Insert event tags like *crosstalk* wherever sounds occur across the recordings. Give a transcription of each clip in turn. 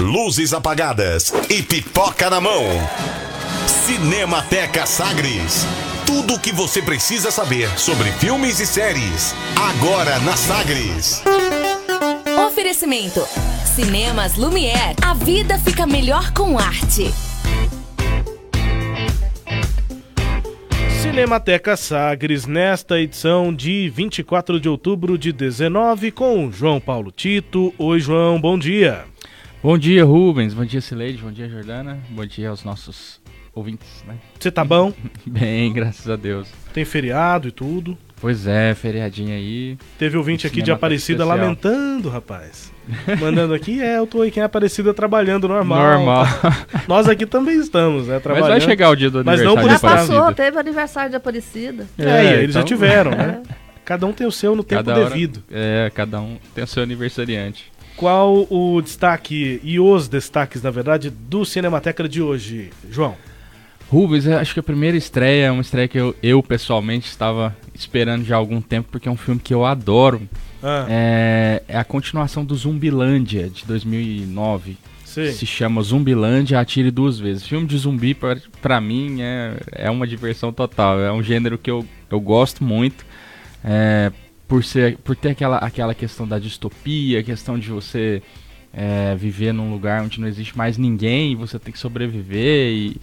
luzes apagadas e pipoca na mão. Cinemateca Sagres. Tudo o que você precisa saber sobre filmes e séries. Agora na Sagres. Oferecimento: Cinemas Lumière. A vida fica melhor com arte. Cinemateca Sagres, nesta edição de 24 de outubro de 19, com João Paulo Tito. Oi, João, bom dia. Bom dia, Rubens. Bom dia, Sileide. Bom dia, Jordana. Bom dia aos nossos ouvintes, né? Você tá bom? *laughs* Bem, graças a Deus. Tem feriado e tudo. Pois é, feriadinho aí. Teve ouvinte aqui de Cinemateca Aparecida especial. lamentando, rapaz. Mandando aqui, é, eu tô aqui em Aparecida trabalhando normal. Normal. *laughs* Nós aqui também estamos, né? Mas Trabalhando. vai chegar o dia do Mas não aniversário por. Já passou, teve aniversário de Aparecida. É, e eles já então- tiveram, né? *laughs* Cada um tem o seu no tempo Cada hora- devido. É, cada um tem o seu aniversariante. Qual o destaque e os destaques, na verdade, do Cinemateca de hoje, João? Rubens, acho que a primeira estreia é uma estreia que eu, eu pessoalmente estava esperando já há algum tempo, porque é um filme que eu adoro. Ah, É, é a continuação do Zumbilândia, de 2009. sei. Se chama Zumbilândia Atire Duas Vezes. Filme de zumbi, pra, pra mim, é, é uma diversão total. É um gênero que eu, eu gosto muito. É, por, ser, por ter aquela, aquela questão da distopia, a questão de você é, viver num lugar onde não existe mais ninguém e você tem que sobreviver. E,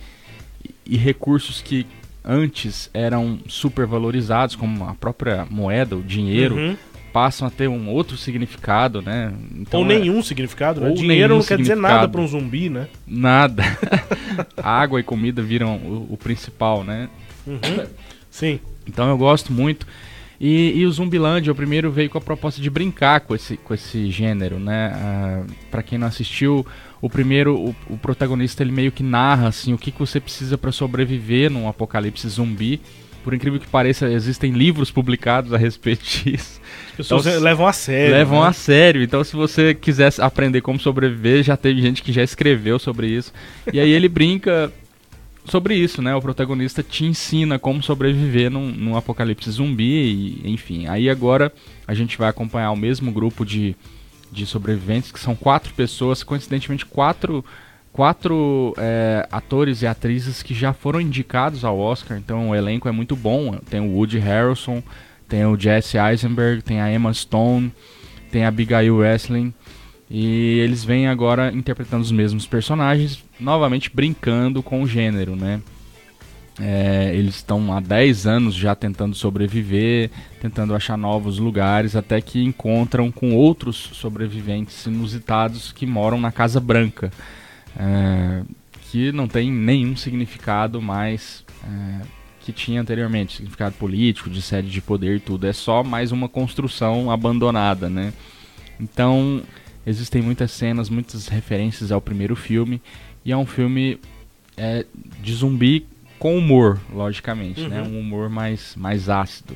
e recursos que antes eram super valorizados, como a própria moeda, o dinheiro, Uhum. passam a ter um outro significado, né? Então, Ou é- nenhum significado, né? ou Dinheiro não quer dizer nada pra um zumbi, né? Nada. *laughs* Água e comida viram o, o principal, né? Uhum. Sim. Então eu gosto muito. E, e o Zumbilândia, o primeiro veio com a proposta de brincar com esse, com esse gênero, né? Ah, pra quem não assistiu, o primeiro, o, o protagonista, ele meio que narra, assim, o que, que você precisa pra sobreviver num apocalipse zumbi. Por incrível que pareça, existem livros publicados a respeito *laughs* disso. As pessoas Então, levam a sério. levam né? a sério. Então, se você quisesse aprender como sobreviver, já teve gente que já escreveu sobre isso. E aí ele brinca sobre isso, né? O protagonista te ensina como sobreviver num, num apocalipse zumbi, e, enfim. Aí agora a gente vai acompanhar o mesmo grupo de, de sobreviventes, que são quatro pessoas, coincidentemente quatro, quatro é, atores e atrizes que já foram indicados ao Oscar. Então o elenco é muito bom. Tem o Woody Harrelson, tem o Jesse Eisenberg, tem a Emma Stone, tem a Abigail Wrestling. E eles vêm agora interpretando os mesmos personagens, novamente brincando com o gênero, né? É, eles estão há 10 anos já tentando sobreviver, tentando achar novos lugares, até que encontram com outros sobreviventes inusitados que moram na Casa Branca, é, que não tem nenhum significado mais é, que tinha anteriormente, significado político, de sede de poder tudo. É só mais uma construção abandonada, né? Então, existem muitas cenas, muitas referências ao primeiro filme. E é um filme é, de zumbi com humor, logicamente, né? Um humor mais, mais ácido.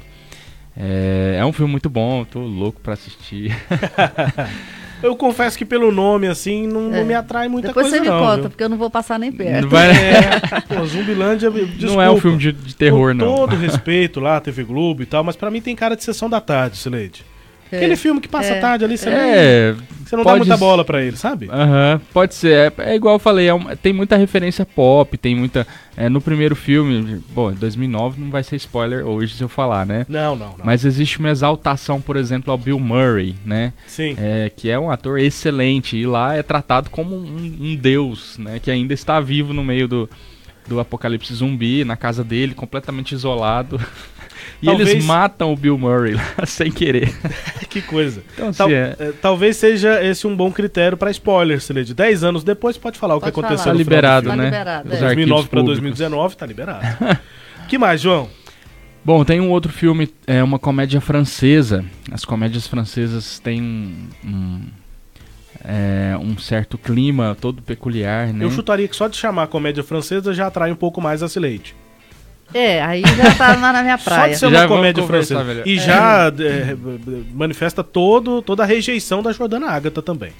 É, é um filme muito bom, tô louco pra assistir. *laughs* Eu confesso que pelo nome, assim, não, não É. me atrai muita Depois coisa você me não. conta, viu? porque eu não vou passar nem perto. Não, vai- *laughs* É, *laughs* pô, Zumbilândia, desculpa. não é um filme de, de terror, Com não. todo respeito lá, TV Globo e tal, mas pra mim tem cara de sessão da tarde, Sileide. É. Aquele filme que passa É. tarde ali, você, É, não, você não dá pode muita s- bola pra ele, sabe? Aham, pode ser. É, é igual eu falei, é uma- tem muita referência pop, tem muita. é, no primeiro filme, bom, 2009 não vai ser spoiler hoje se eu falar, né? Não, não, não. Mas existe uma exaltação, por exemplo, ao Bill Murray, né? Sim. É, que é um ator excelente e lá é tratado como um, um deus, né? Que ainda está vivo no meio do, do apocalipse zumbi, na casa dele, completamente isolado. *laughs* E Talvez- eles matam o Bill Murray lá, *laughs* sem querer. *laughs* Que coisa. Então, Tal- se é, é, talvez seja esse um bom critério pra spoiler, Sileide. 10 anos depois pode falar o que Pode aconteceu falar. tá final do liberado, filme. Tá né? liberado, é. arquivos 2009 pra públicos. 2019 tá liberado. *laughs* que mais, João? Bom, tem um outro filme, é uma comédia francesa. As comédias francesas têm um, é, um certo clima todo peculiar, né? Eu chutaria que só de chamar comédia francesa já atrai um pouco mais a Sileide. É, aí já tá na na minha Só praia. de ser Já uma comédia francesa. melhor. E já é, manifesta todo, toda a rejeição da Jordana Agatha também.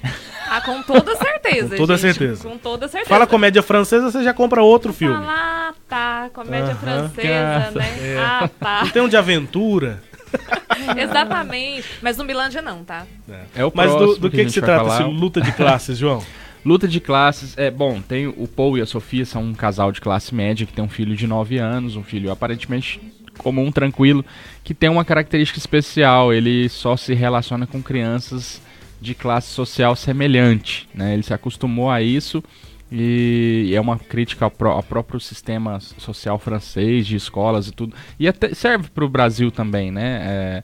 Ah, com toda certeza. Com toda gente, certeza. Com toda certeza. Fala comédia francesa, você já compra outro filme. Ah, tá. Comédia Aham. francesa, né? É. Ah, tá. Não tem um de aventura. *laughs* Exatamente. Mas Zumbilândia não, tá? É o Mas do, do que que, que se trata falar. esse luta de classes, João? Luta de classes, é bom, tem o Paul e a Sofia são um casal de classe média que tem um filho de 9 anos, um filho aparentemente comum, tranquilo, que tem uma característica especial, ele só se relaciona com crianças de classe social semelhante, né? Ele se acostumou a isso e é uma crítica ao, pró- ao próprio sistema social francês, de escolas e tudo. E até serve para o Brasil também, né? É,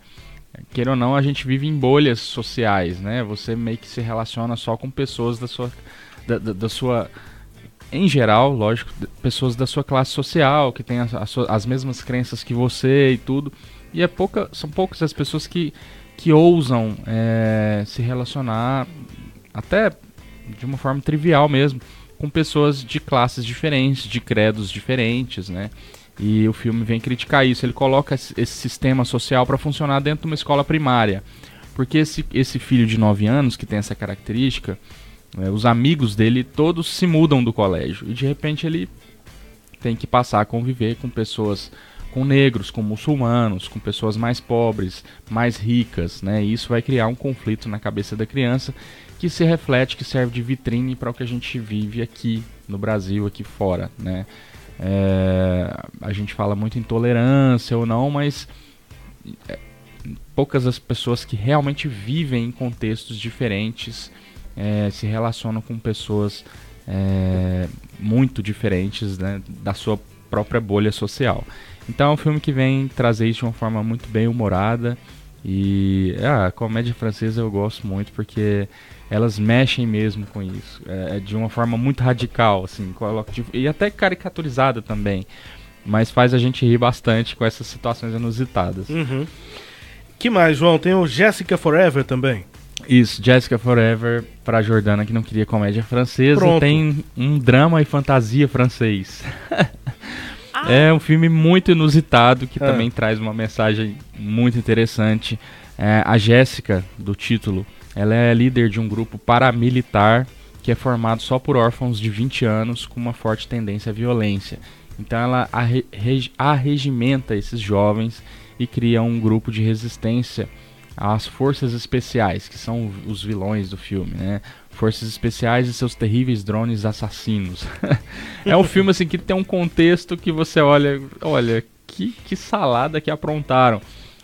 queira ou não, a gente vive em bolhas sociais, né? Você meio que se relaciona só com pessoas da sua, da, da- da sua em geral, lógico, pessoas da sua classe social, que têm as, as as mesmas crenças que você e tudo. E é pouca, são poucas as pessoas que, que ousam é, se relacionar, até de uma forma trivial mesmo, com pessoas de classes diferentes, de credos diferentes, né? E o filme vem criticar isso. Ele coloca esse sistema social para funcionar dentro de uma escola primária. Porque esse, esse filho de 9 anos, que tem essa característica, é, os amigos dele todos se mudam do colégio. E de repente ele tem que passar a conviver com pessoas, com negros, com muçulmanos, com pessoas mais pobres, mais ricas, né? E isso vai criar um conflito na cabeça da criança que se reflete, que serve de vitrine para o que a gente vive aqui no Brasil, aqui fora, né? É, a gente fala muito em tolerância ou não, mas é, poucas as pessoas que realmente vivem em contextos diferentes é, se relacionam com pessoas é, muito diferentes né, da sua própria bolha social. Então é um filme que vem trazer isso de uma forma muito bem humorada e ah, a comédia francesa eu gosto muito porque elas mexem mesmo com isso, é, é de uma forma muito radical, assim, coloca e até caricaturizada também, mas faz a gente rir bastante com essas situações inusitadas. Uhum. Que mais, João? Tem o Jessica Forever também. Isso, Jessica Forever pra Jordana que não queria comédia francesa, Pronto. tem um drama e fantasia francês. *laughs* Ah, É um filme muito inusitado que Ah. também traz uma mensagem muito interessante. É, a Jéssica, do título, ela é líder de um grupo paramilitar que é formado só por órfãos de 20 anos com uma forte tendência à violência. Então ela arre- regi- arregimenta esses jovens e cria um grupo de resistência às forças especiais, que são os vilões do filme, né? Forças especiais e seus terríveis drones assassinos. *laughs* é um filme assim que tem um contexto que você olha, olha, que, que salada que aprontaram.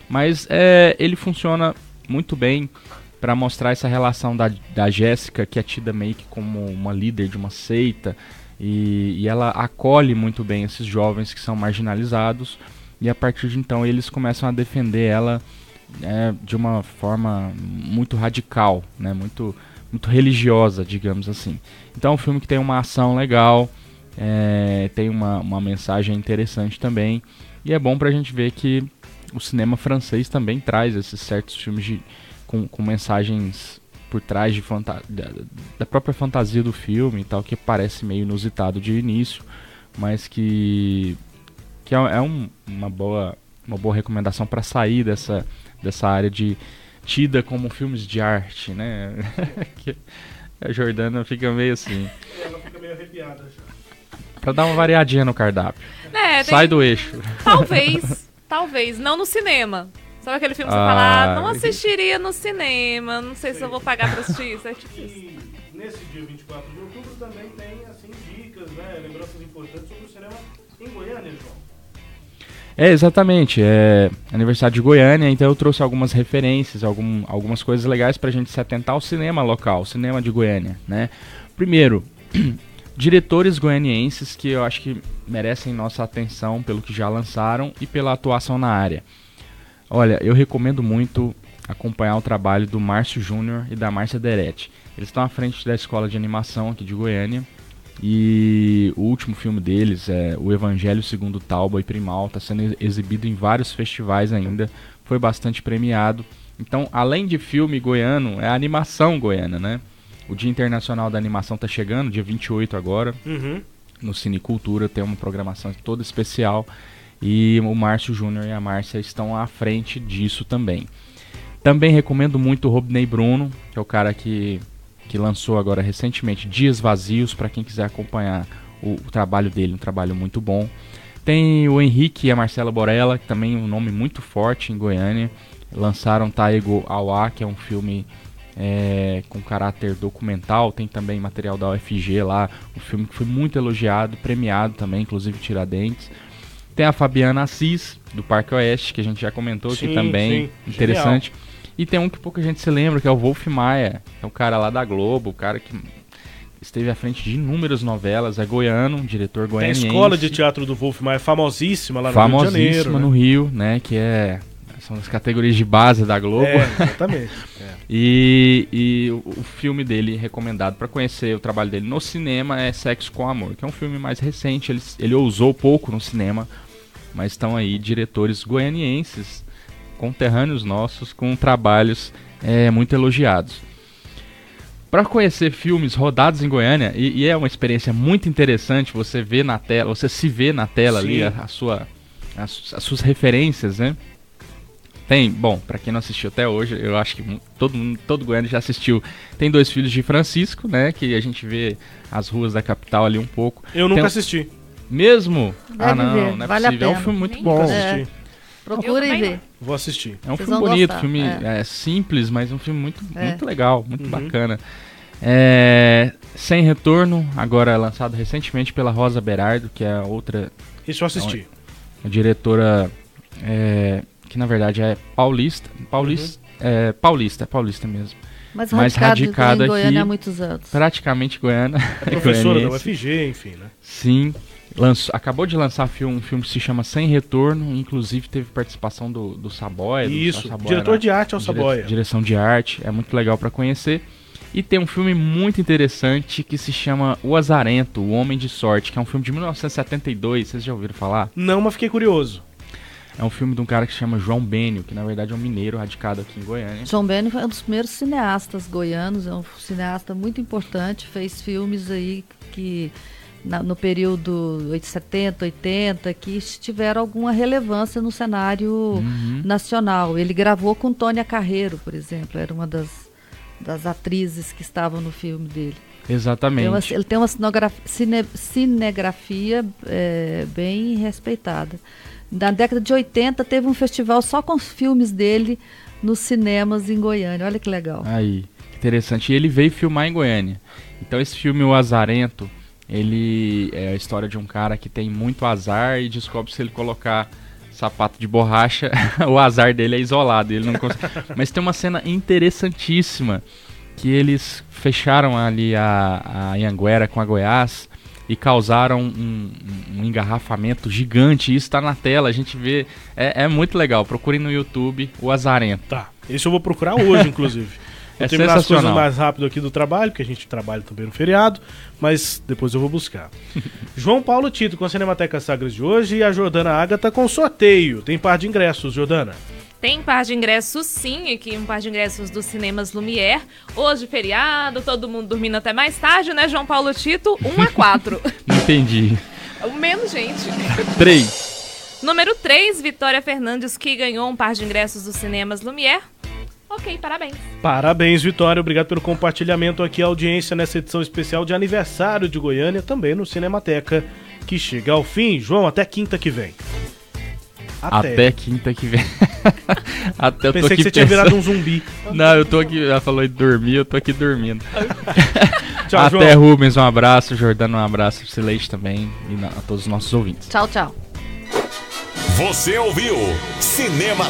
Mas é, ele funciona muito bem para mostrar essa relação da, da Jéssica, que é tida meio que como uma líder de uma seita, e, e ela acolhe muito bem esses jovens que são marginalizados, e a partir de então eles começam a defender ela é, de uma forma muito radical, né? muito, muito religiosa, digamos assim. Então é um filme que tem uma ação legal, é, tem uma, uma mensagem interessante também, e é bom pra gente ver que o cinema francês também traz esses certos filmes de, com, com mensagens por trás de fanta- da, da própria fantasia do filme e tal, que parece meio inusitado de início, mas que, que é, é um- uma, boa, uma boa recomendação para sair dessa, dessa área de tida como filmes de arte, né? *laughs* que a Jordana fica meio assim, Ela fica meio arrepiada já. pra dar uma variadinha no cardápio. tem- Sai do eixo. Talvez, talvez, não no cinema. Sabe aquele filme que você Ah, fala, ah, não assistiria no cinema, não sei se eu vou pagar pra assistir isso. É tipo isso. E nesse dia 24 de outubro também tem, assim, dicas, né? Lembranças importantes sobre o cinema em Goiânia, João. É, exatamente. É aniversário de Goiânia, então eu trouxe algumas referências, algum, algumas coisas legais pra gente se atentar ao cinema local, cinema de Goiânia, né? Primeiro, *clears throat* diretores goianienses que eu acho que merecem nossa atenção pelo que já lançaram e pela atuação na área. Olha, eu recomendo muito acompanhar o trabalho do Márcio Júnior e da Márcia Deretti. Eles estão à frente da escola de animação aqui de Goiânia. E o último filme deles é O Evangelho segundo Tauba e Primal, está sendo exibido em vários festivais ainda, foi bastante premiado. Então, além de filme goiano, é a animação goiana, né? O Dia Internacional da Animação está chegando, dia 28 agora, Uhum. no Cine Cultura, tem uma programação toda especial. E o Márcio Júnior e a Márcia estão à frente disso também. Também recomendo muito o Robney Bruno, que é o cara que, que lançou agora recentemente Dias Vazios, para quem quiser acompanhar o, o trabalho dele, um trabalho muito bom. Tem o Henrique e a Marcela Borella, que também é um nome muito forte em Goiânia. Lançaram Taego Awa, que é um filme é, com caráter documental. Tem também material da UFG lá, um filme que foi muito elogiado, premiado também, inclusive Tiradentes. Tem a Fabiana Assis, do Parque Oeste, que a gente já comentou Sim, aqui também. sim, Interessante. E tem um que pouca gente se lembra, que é o Wolf Maia, que é um cara lá da Globo, o cara que esteve à frente de inúmeras novelas, é goiano, um diretor Tem a goianiense. escola de teatro do Wolf Maia, famosíssima lá no Rio de famosíssima Janeiro. no né? Rio, né, que é são as categorias de base da Globo. É, exatamente. É. *laughs* E, e o, o filme dele recomendado para conhecer o trabalho dele no cinema é Sexo com Amor, que é um filme mais recente. Ele, ele ousou pouco no cinema, mas estão aí diretores goianienses, conterrâneos nossos, com trabalhos é, muito elogiados. Para conhecer filmes rodados em Goiânia, e, e é uma experiência muito interessante você ver na tela, você se vê na tela ali Sim. a, a sua, as, as suas referências, né? Tem, bom, pra quem não assistiu até hoje, eu acho que todo mundo, todo goiano já assistiu. Tem Dois Filhos de Francisco, né? Que a gente vê as ruas da capital ali um pouco. Eu nunca Tem um- assisti. Mesmo? ah, Deve não, ver, não é vale a possível. É um filme muito Nem bom. É. Eu também ver. Vou assistir. É um Vocês filme bonito, gostar, filme é. é, simples, mas um filme muito, É. muito legal, muito Uhum. bacana. É, Sem Retorno, agora lançado recentemente pela Rosa Berardo, que é a outra Isso eu assisti. diretora é, que na verdade é paulista, paulista, Uhum. é, paulista, é paulista mesmo. Mas, Mais radicado, radicada em Goiânia aqui. há muitos anos. Praticamente goiana. É *laughs* professora da. UFG, enfim, né? Sim. Lançou, acabou de lançar filme, um filme que se chama Sem Retorno, inclusive teve participação do, do Saboia. do Isso. Saboia Diretor na- de arte é o dire- Saboia. Direção de arte, é muito legal pra conhecer. E tem um filme muito interessante que se chama O Azarento, O Homem de Sorte, que é um filme de 1972, vocês já ouviram falar? Não, mas fiquei curioso. É um filme de um cara que se chama João Bênio, que na verdade é um mineiro radicado aqui em Goiânia. João Beni foi um dos primeiros cineastas goianos, é um cineasta muito importante, fez filmes aí que na- no período 70, 80, que tiveram alguma relevância no cenário Uhum. nacional. Ele gravou com Tônia Carreiro, por exemplo, era uma das, das atrizes que estavam no filme dele. Exatamente. Tem uma- ele tem uma cine- cinegrafia é, bem respeitada. Na década de 80 teve um festival só com os filmes dele nos cinemas em Goiânia. Olha que legal. Aí, interessante. E ele veio filmar em Goiânia. Então esse filme, O Azarento, ele é a história de um cara que tem muito azar e descobre se ele colocar sapato de borracha, *laughs* o azar dele é isolado. Ele não consegue. *laughs* Mas tem uma cena interessantíssima que eles fecharam ali a, a Anhanguera com a Goiás e causaram um, um- engarrafamento gigante. Isso está na tela, a gente vê. É, é muito legal. Procurem no YouTube o Azarento. Tá. Esse eu vou procurar hoje, inclusive. *laughs* Vou É terminar as coisas mais rápido aqui do trabalho, porque a gente trabalha também no feriado, mas depois eu vou buscar. *laughs* João Paulo Tito com a Cinemateca Sagres de hoje e a Jordana Ágata com sorteio. Tem par de ingressos, Jordana. Tem par de ingressos sim, aqui um par de ingressos dos cinemas Lumière. Hoje feriado, todo mundo dormindo até mais tarde, né, João Paulo Tito? 1 a 4. Não *laughs* entendi. Menos gente. Três. Número 3, Vitória Fernandes, que ganhou um par de ingressos dos cinemas Lumière. Ok, parabéns. Parabéns, Vitória. Obrigado pelo compartilhamento aqui, a audiência nessa edição especial de aniversário de Goiânia, também no Cinemateca, que chega ao fim. João, até quinta que vem. Até, quinta que vem. *laughs* Até eu tô Pensei aqui que você tinha pensando- virado um zumbi. *laughs* Não, eu tô aqui. Ela falou de dormir, eu tô aqui dormindo. *laughs* Tchau, Até João. Rubens, um abraço. Jordano, um abraço. Sileite também. E a todos os nossos ouvintes. Tchau, tchau. Você ouviu Cinema